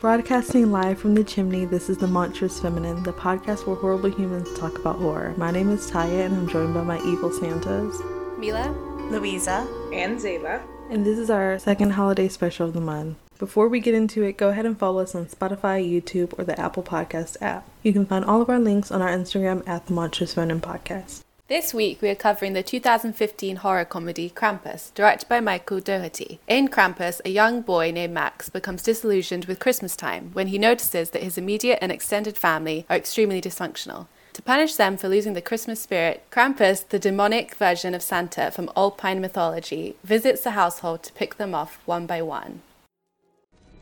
Broadcasting live from the chimney, this is The Monstrous Feminine, the podcast where horrible humans talk about horror. My name is Tyia, and I'm joined by my evil Santas. Mila, Louisa, and Zeba. And this is our second holiday special of the month. Before we get into it, go ahead and follow us on Spotify, YouTube, or the Apple Podcast app. You can find all of our links on our Instagram at The Monstrous Feminine Podcast. This week we are covering the 2015 horror comedy Krampus, directed by Michael Dougherty. In Krampus, a young boy named Max becomes disillusioned with Christmas time when he notices that his immediate and extended family are extremely dysfunctional. To punish them for losing the Christmas spirit, Krampus, the demonic version of Santa from Alpine mythology, visits the household to pick them off one by one.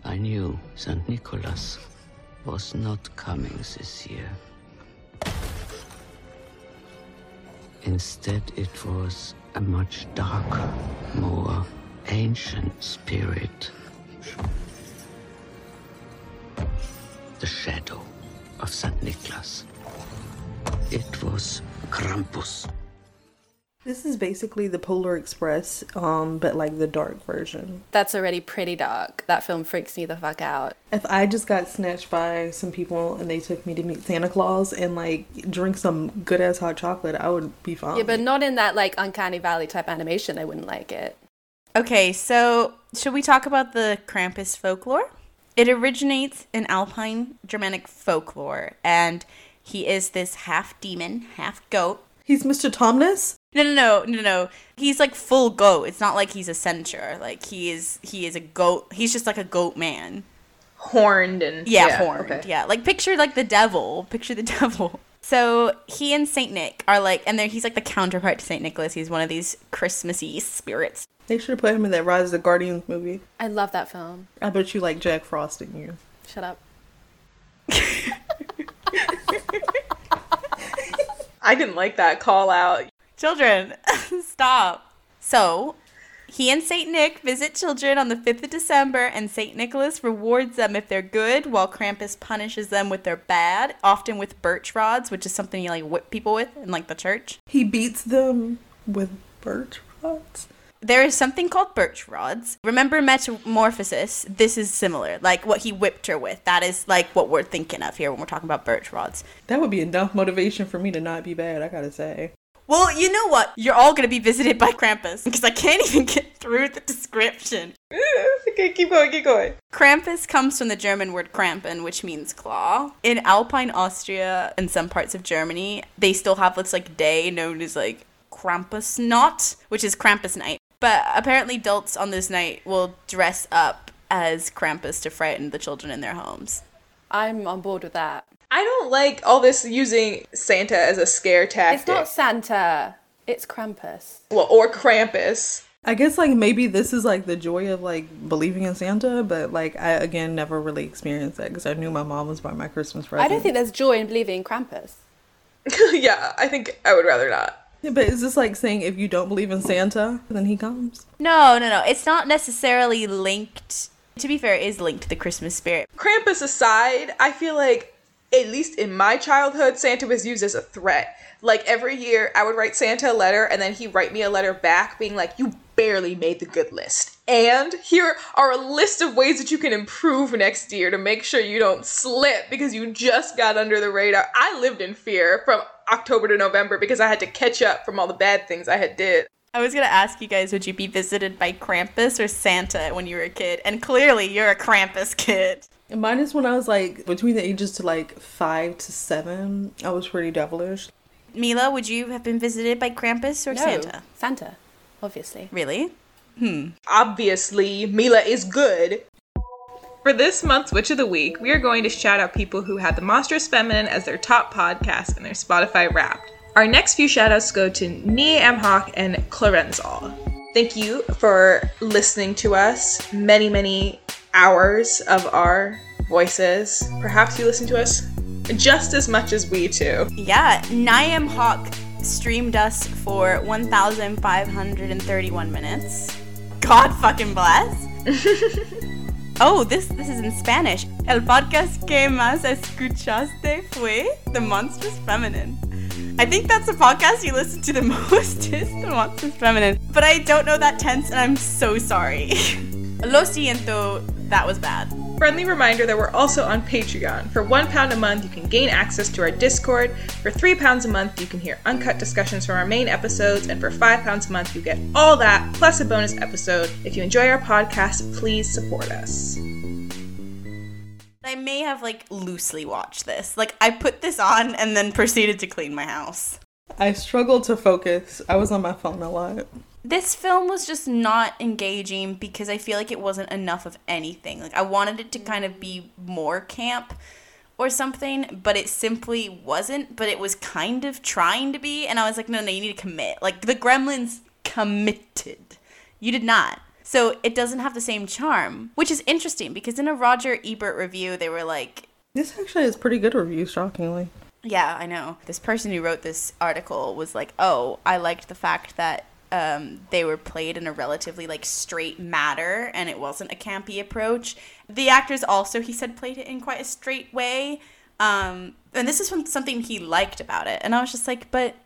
I knew St. Nicholas was not coming this year. Instead, it was a much darker, more ancient spirit. The shadow of St. Nicholas. It was Krampus. This is basically the Polar Express, um, but like the dark version. That's already pretty dark. That film freaks me the fuck out. If I just got snatched by some people and they took me to meet Santa Claus and like drink some good ass hot chocolate, I would be fine. Yeah, but not in that like uncanny valley type animation. I wouldn't like it. Okay, so should we talk about the Krampus folklore? It originates in Alpine Germanic folklore, and he is this half demon, half goat. He's Mr. Tumnus? No, no, no, no, no. He's like full goat. It's not like he's a centaur. Like he is, he is a goat. He's just like a goat man. Horned and yeah, yeah horned. Okay. Yeah, like picture like the devil. Picture the devil. So he and Saint Nick are like, and then he's like the counterpart to Saint Nicholas. He's one of these Christmassy spirits. They should have put him in that Rise of the Guardians movie. I love that film. I bet you like Jack Frost, didn't you? Shut up. I didn't like that call out. Children, stop. So, he and St. Nick visit children on the 5th of December, and St. Nicholas rewards them if they're good, while Krampus punishes them with their bad, often with birch rods, which is something you like whip people with in like the church. He beats them with birch rods? There is something called birch rods. Remember Metamorphosis? This is similar. Like what he whipped her with. That is like what we're thinking of here when we're talking about birch rods. That would be enough motivation for me to not be bad, I gotta say. Well, you know what? You're all gonna be visited by Krampus because I can't even get through the description. okay, keep going, keep going. Krampus comes from the German word Krampen, which means claw. In Alpine Austria and some parts of Germany, they still have this like day known as like Krampusnacht, which is Krampus night. But apparently, adults on this night will dress up as Krampus to frighten the children in their homes. I'm on board with that. I don't like all this using Santa as a scare tactic. It's not Santa. It's Krampus. Well, or Krampus. I guess like maybe this is like the joy of like believing in Santa, but like I again never really experienced that because I knew my mom was buying my Christmas present. I don't think there's joy in believing in Krampus. yeah, I think I would rather not. Yeah, but is this like saying if you don't believe in Santa, then he comes? No, no, no. It's not necessarily linked. To be fair, it is linked to the Christmas spirit. Krampus aside, I feel like, at least in my childhood, Santa was used as a threat. Like every year, I would write Santa a letter, and then he'd write me a letter back being like, You barely made the good list. And here are a list of ways that you can improve next year to make sure you don't slip because you just got under the radar. I lived in fear from October to November because I had to catch up from all the bad things I had did. I was gonna ask you guys, would you be visited by Krampus or Santa when you were a kid? And clearly, you're a Krampus kid. Mine is when I was like between the ages to like five to seven. I was pretty devilish. Mila, would you have been visited by Krampus or no, Santa? Santa, obviously. Really? Hmm. Obviously, Mila is good. For this month's Witch of the Week, we are going to shout out people who had The Monstrous Feminine as their top podcast in their Spotify Wrapped. Our next few shoutouts go to Nia M. Hawk and Clarenzal. Thank you for listening to us. Many, many hours of our voices. Perhaps you listen to us just as much as we do. Yeah, Niam Hawk streamed us for 1,531 minutes. God fucking bless. Oh, this this is in Spanish. El podcast que más escuchaste fue The Monstrous Feminine. I think that's the podcast you listen to the most is The Monstrous Feminine. But I don't know that tense and I'm so sorry. Lo siento, that was bad. Friendly reminder that we're also on Patreon. For £1 a month, you can gain access to our Discord. For £3 a month, you can hear uncut discussions from our main episodes. And for £5 a month, you get all that plus a bonus episode. If you enjoy our podcast, please support us. I may have like loosely watched this. Like I put this on and then proceeded to clean my house. I struggled to focus. I was on my phone a lot. This film was just not engaging because I feel like it wasn't enough of anything. Like I wanted it to kind of be more camp or something, but it simply wasn't, but it was kind of trying to be and I was like, "No, no, you need to commit." Like the Gremlins committed. You did not. So it doesn't have the same charm, which is interesting because in a Roger Ebert review, they were like, This actually is pretty good review, shockingly. yeah, I know. This person who wrote this article was like, "Oh, I liked the fact that um, they were played in a relatively like straight matter, and it wasn't a campy approach." The actors also, he said, played it in quite a straight way, um, and this is from something he liked about it. And I was just like, "But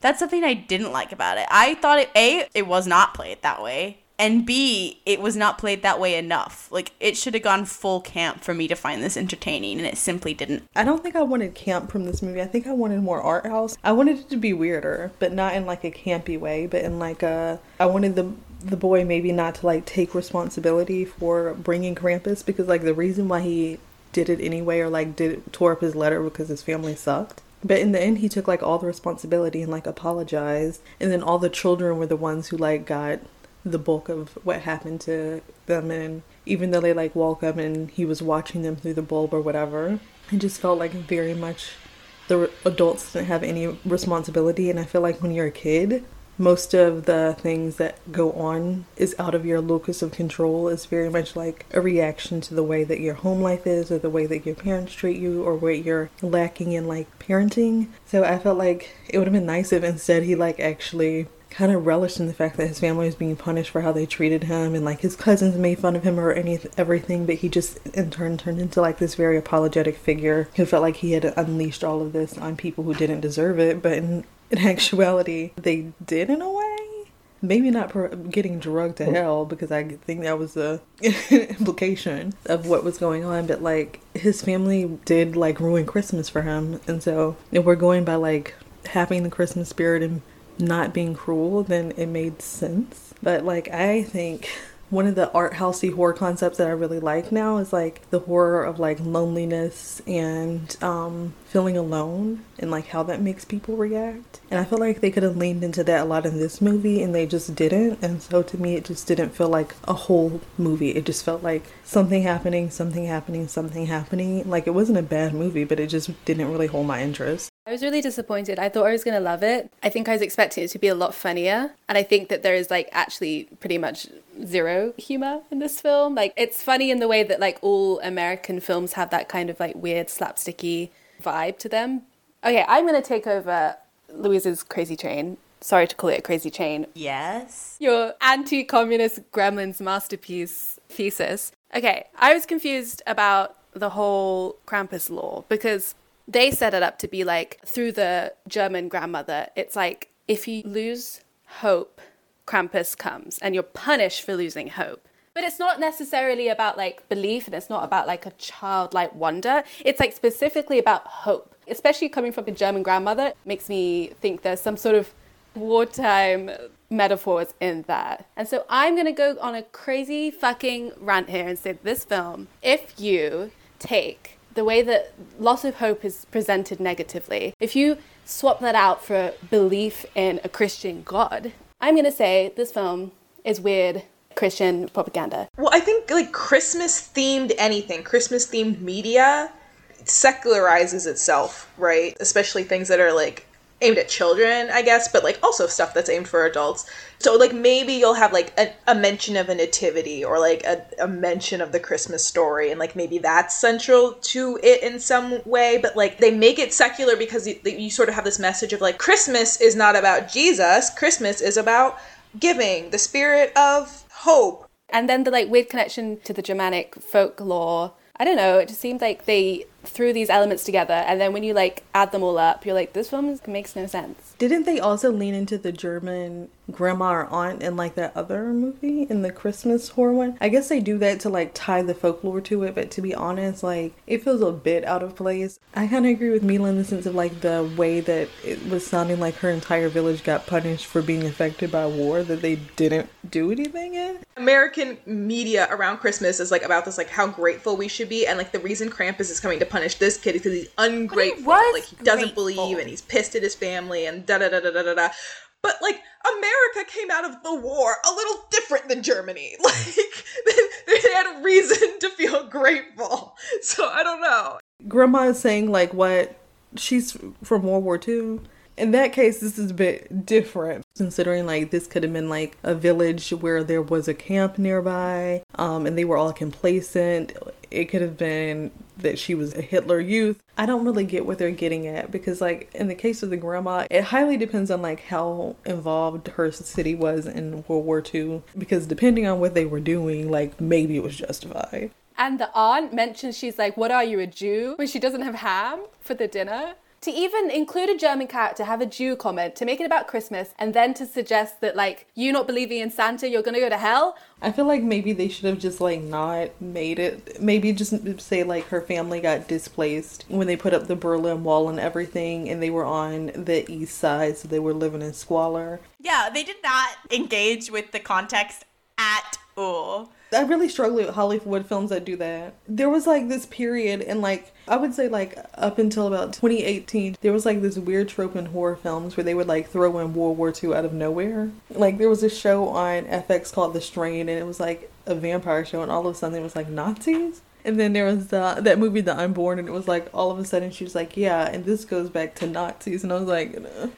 that's something I didn't like about it. I thought it a it was not played that way." And B, it was not played that way enough. Like, it should have gone full camp for me to find this entertaining, and it simply didn't. I don't think I wanted camp from this movie. I think I wanted more art house. I wanted it to be weirder, but not in like a campy way, but in like a I wanted the the boy maybe not to like take responsibility for bringing Krampus because like the reason why he did it anyway or like did tore up his letter because his family sucked. But in the end, he took like all the responsibility and like apologized, and then all the children were the ones who like got the bulk of what happened to them and even though they like woke up and he was watching them through the bulb or whatever it just felt like very much the adults didn't have any responsibility. And i feel like when you're a kid most of the things that go on is out of your locus of control. Is very much like a reaction to the way that your home life is or the way that your parents treat you or what you're lacking in like parenting. So i felt like it would have been nice if instead he like actually kind of relished in the fact that his family was being punished for how they treated him and like his cousins made fun of him or any everything but he just in turn turned into like this very apologetic figure who felt like he had unleashed all of this on people who didn't deserve it but in, in actuality they did in a way? Maybe not for getting drugged to hell because i think that was the implication of what was going on but like his family did like ruin christmas for him and so if we're going by like having the christmas spirit and not being cruel, then it made sense. But like I think one of the art housey horror concepts that I really like now is like the horror of like loneliness and um, feeling alone and like how that makes people react. And I feel like they could have leaned into that a lot in this movie and they just didn't. And so to me, it just didn't feel like a whole movie. It just felt like something happening, something happening, something happening. Like it wasn't a bad movie, but it just didn't really hold my interest. I was really disappointed. I thought I was going to love it. I think I was expecting it to be a lot funnier. And I think that there is like actually pretty much zero humor in this film. Like it's funny in the way that like all American films have that kind of like weird slapsticky vibe to them. Okay, I'm going to take over Louisa's crazy train. Sorry to call it a crazy chain. Yes. Your anti communist gremlins masterpiece thesis. Okay, I was confused about the whole Krampus lore because they set it up to be like through the German grandmother, it's like if you lose hope, Krampus comes and you're punished for losing hope. But it's not necessarily about like belief and it's not about like a childlike wonder. It's like specifically about hope. Especially coming from a German grandmother, makes me think there's some sort of wartime metaphors in that. And so I'm going to go on a crazy fucking rant here and say this film, if you take the way that loss of hope is presented negatively, if you swap that out for belief in a Christian God, I'm going to say this film is weird Christian propaganda. Well, I think like Christmas themed anything, Christmas themed media secularizes itself, right? Especially things that are like aimed at children, I guess, but like also stuff that's aimed for adults. So like maybe you'll have like a, a mention of a nativity or like a, a mention of the Christmas story and like maybe that's central to it in some way, but like they make it secular because you, you sort of have this message of like Christmas is not about Jesus, Christmas is about giving, the spirit of hope. And then the like weird connection to the Germanic folklore. I don't know, it just seemed like they threw these elements together, and then when you like add them all up, you're like, this film makes no sense. Didn't they also lean into the German grandma or aunt in like that other movie in the Christmas horror one? I guess they do that to like tie the folklore to it, but to be honest, like it feels a bit out of place. I kind of agree with Mila in the sense of like the way that it was sounding like her entire village got punished for being affected by war that they didn't do anything in. American media around Christmas is like about this like how grateful we should be and like the reason Krampus is coming to punish this kid because he's ungrateful. was like he doesn't grateful. believe and he's pissed at his family and da da da da da da da. But like America came out of the war a little different than Germany. Like they, they had a reason to feel grateful. So I don't know. Grandma is saying like what she's from World War II. In that case, this is a bit different, considering like this could have been like a village where there was a camp nearby, um, and they were all complacent. It could have been that she was a Hitler youth. I don't really get what they're getting at because, like, in the case of the grandma, it highly depends on like how involved her city was in World War II. Because depending on what they were doing, like maybe it was justified. And the aunt mentions she's like, What are you, a Jew? When she doesn't have ham for the dinner. To even include a German character, have a Jew comment, to make it about Christmas, and then to suggest that, like, you not believing in Santa, you're gonna go to hell. I feel like maybe they should have just like not made it. Maybe just say like her family got displaced when they put up the Berlin Wall and everything, and they were on the east side, so they were living in squalor. Yeah, they did not engage with the context at all. I really struggle with Hollywood films that do that. There was like this period, and like I would say like up until about 2018, there was like this weird trope in horror films where they would like throw in World War II out of nowhere. Like there was a show on FX called The Strain, and it was like a vampire show, and all of a sudden it was like Nazis. And then there was the, that movie The Unborn, and it was like all of a sudden she was like, yeah, and this goes back to Nazis, and I was like, "Ugh."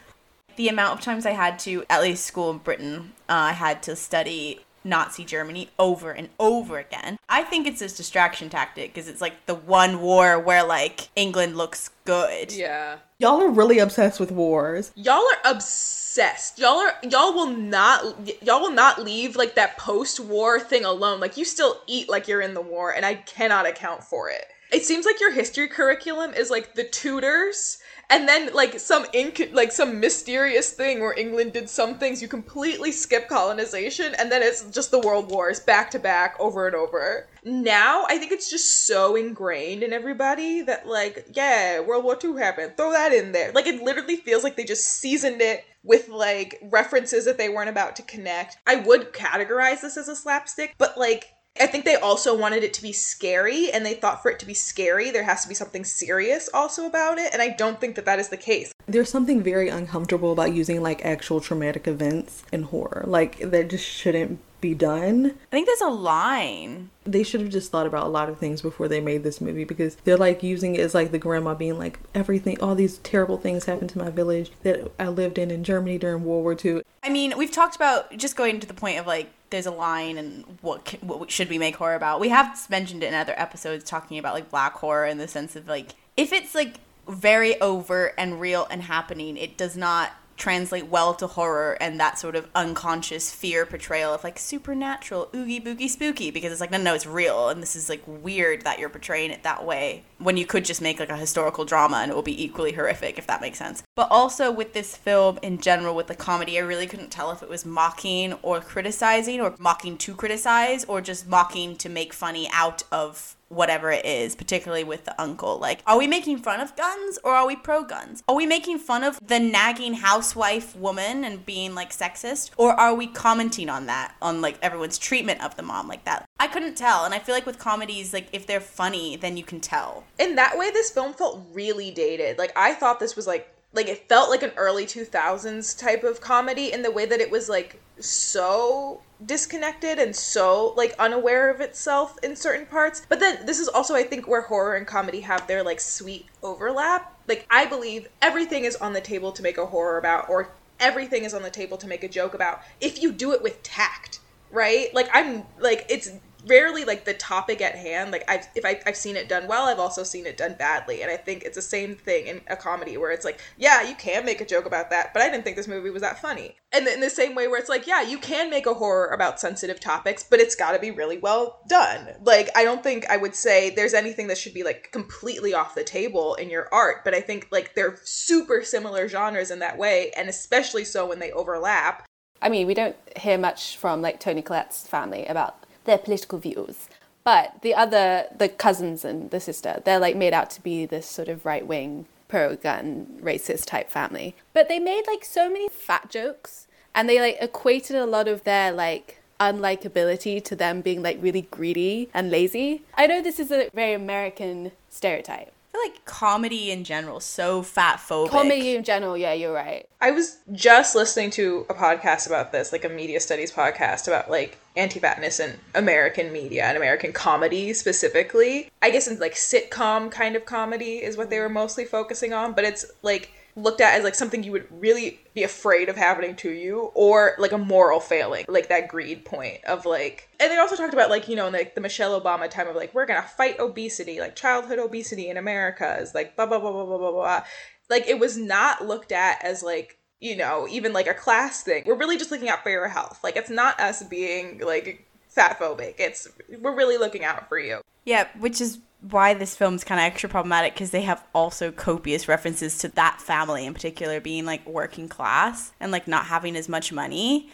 The amount of times I had to, at least school in Britain, uh, I had to study Nazi Germany over and over again. I think it's this distraction tactic because it's like the one war where like England looks good. Yeah. y'all are really obsessed with wars. Y'all are obsessed. Y'all are y'all will not y'all will not leave like that post-war thing alone. Like you still eat like you're in the war and I cannot account for it. It seems like your history curriculum is like the Tudors and then like some inc- like some mysterious thing where England did some things you completely skip colonization and then it's just the world wars back to back over and over. Now I think it's just so ingrained in everybody that like yeah, World War II happened. Throw that in there. Like it literally feels like they just seasoned it with like references that they weren't about to connect. I would categorize this as a slapstick, but like I think they also wanted it to be scary, and they thought for it to be scary, there has to be something serious also about it, and I don't think that that is the case. There's something very uncomfortable about using like actual traumatic events in horror. Like that just shouldn't be done. I think there's a line. They should have just thought about a lot of things before they made this movie because they're like using it as like the grandma being like everything all these terrible things happened to my village that I lived in in Germany during World War II. I mean, we've talked about just going to the point of like there's a line and what can, what should we make horror about. We have mentioned it in other episodes talking about like black horror in the sense of like if it's like very overt and real and happening, it does not translate well to horror and that sort of unconscious fear portrayal of like supernatural, oogie boogie spooky because it's like no no it's real and this is like weird that you're portraying it that way when you could just make like a historical drama and it will be equally horrific if that makes sense. But also with this film in general with the comedy I really couldn't tell if it was mocking or criticizing or mocking to criticize or just mocking to make funny out of whatever it is, particularly with the uncle. Like, are we making fun of guns or are we pro guns? Are we making fun of the nagging housewife woman and being like sexist? Or are we commenting on that, on like everyone's treatment of the mom like that? I couldn't tell. And I feel like with comedies, like if they're funny, then you can tell. In that way, this film felt really dated. Like, I thought this was like, like it felt like an early 2000s type of comedy in the way that it was like so disconnected and so like unaware of itself in certain parts. But then this is also I think where horror and comedy have their like sweet overlap. Like I believe everything is on the table to make a horror about or everything is on the table to make a joke about if you do it with tact, right? Like I'm like it's rarely like the topic at hand. Like i've if I, i've seen it done well i've also seen it done badly. And i think it's the same thing in a comedy where it's like yeah you can make a joke about that but i didn't think this movie was that funny. And in the same way where it's like yeah you can make a horror about sensitive topics but it's got to be really well done. Like i don't think i would say there's anything that should be like completely off the table in your art but i think like they're super similar genres in that way and especially so when they overlap. I mean, we don't hear much from like Toni Collette's family about their political views. But the other, the cousins and the sister, they're like made out to be this sort of right wing, pro gun, racist type family. But they made like so many fat jokes and they like equated a lot of their like unlikability to them being like really greedy and lazy. I know this is a very American stereotype. I feel like comedy in general so fat phobic. Comedy in general, yeah, you're right. I was just listening to a podcast about this, like a media studies podcast about like anti-fatness in American media and American comedy specifically. I guess in like sitcom kind of comedy is what they were mostly focusing on, but it's like looked at as like something you would really be afraid of happening to you or like a moral failing like that greed point of like and they also talked about like you know in like the michelle obama time of like we're gonna fight obesity like childhood obesity in america is like blah blah blah blah blah blah blah. Like it was not looked at as like you know even like a class thing. We're really just looking out for your health. Like it's not us being like fat phobic. It's we're really looking out for you. Yeah, which is why this film's kind of extra problematic because they have also copious references to that family in particular being like working class and like not having as much money.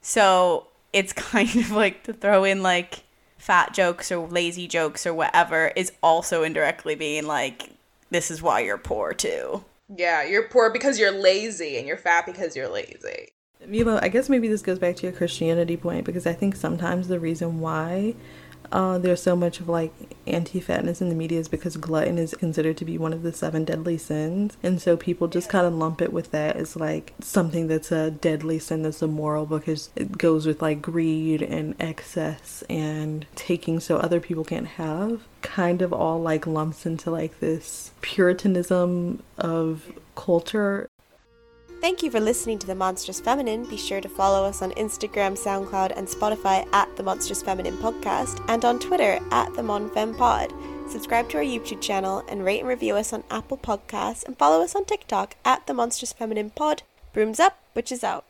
So it's kind of like to throw in like fat jokes or lazy jokes or whatever is also indirectly being like, this is why you're poor too. yeah you're poor because you're lazy and you're fat because you're lazy Mila, I guess maybe this goes back to your Christianity point because I think sometimes the reason why uh, there's so much of like anti-fatness in the media is because glutton is considered to be one of the seven deadly sins, and so people just kind of lump it with that as like something that's a deadly sin that's immoral because it goes with like greed and excess and taking so other people can't have. Kind of all like lumps into like this puritanism of culture Thank you for listening to The Monstrous Feminine. Be sure to follow us on Instagram, SoundCloud, and Spotify at The Monstrous Feminine Podcast and on Twitter at The MonFemPod. Pod subscribe to our YouTube channel and rate and review us on Apple Podcasts and follow us on TikTok at The Monstrous Feminine Pod. Brooms up, witches out.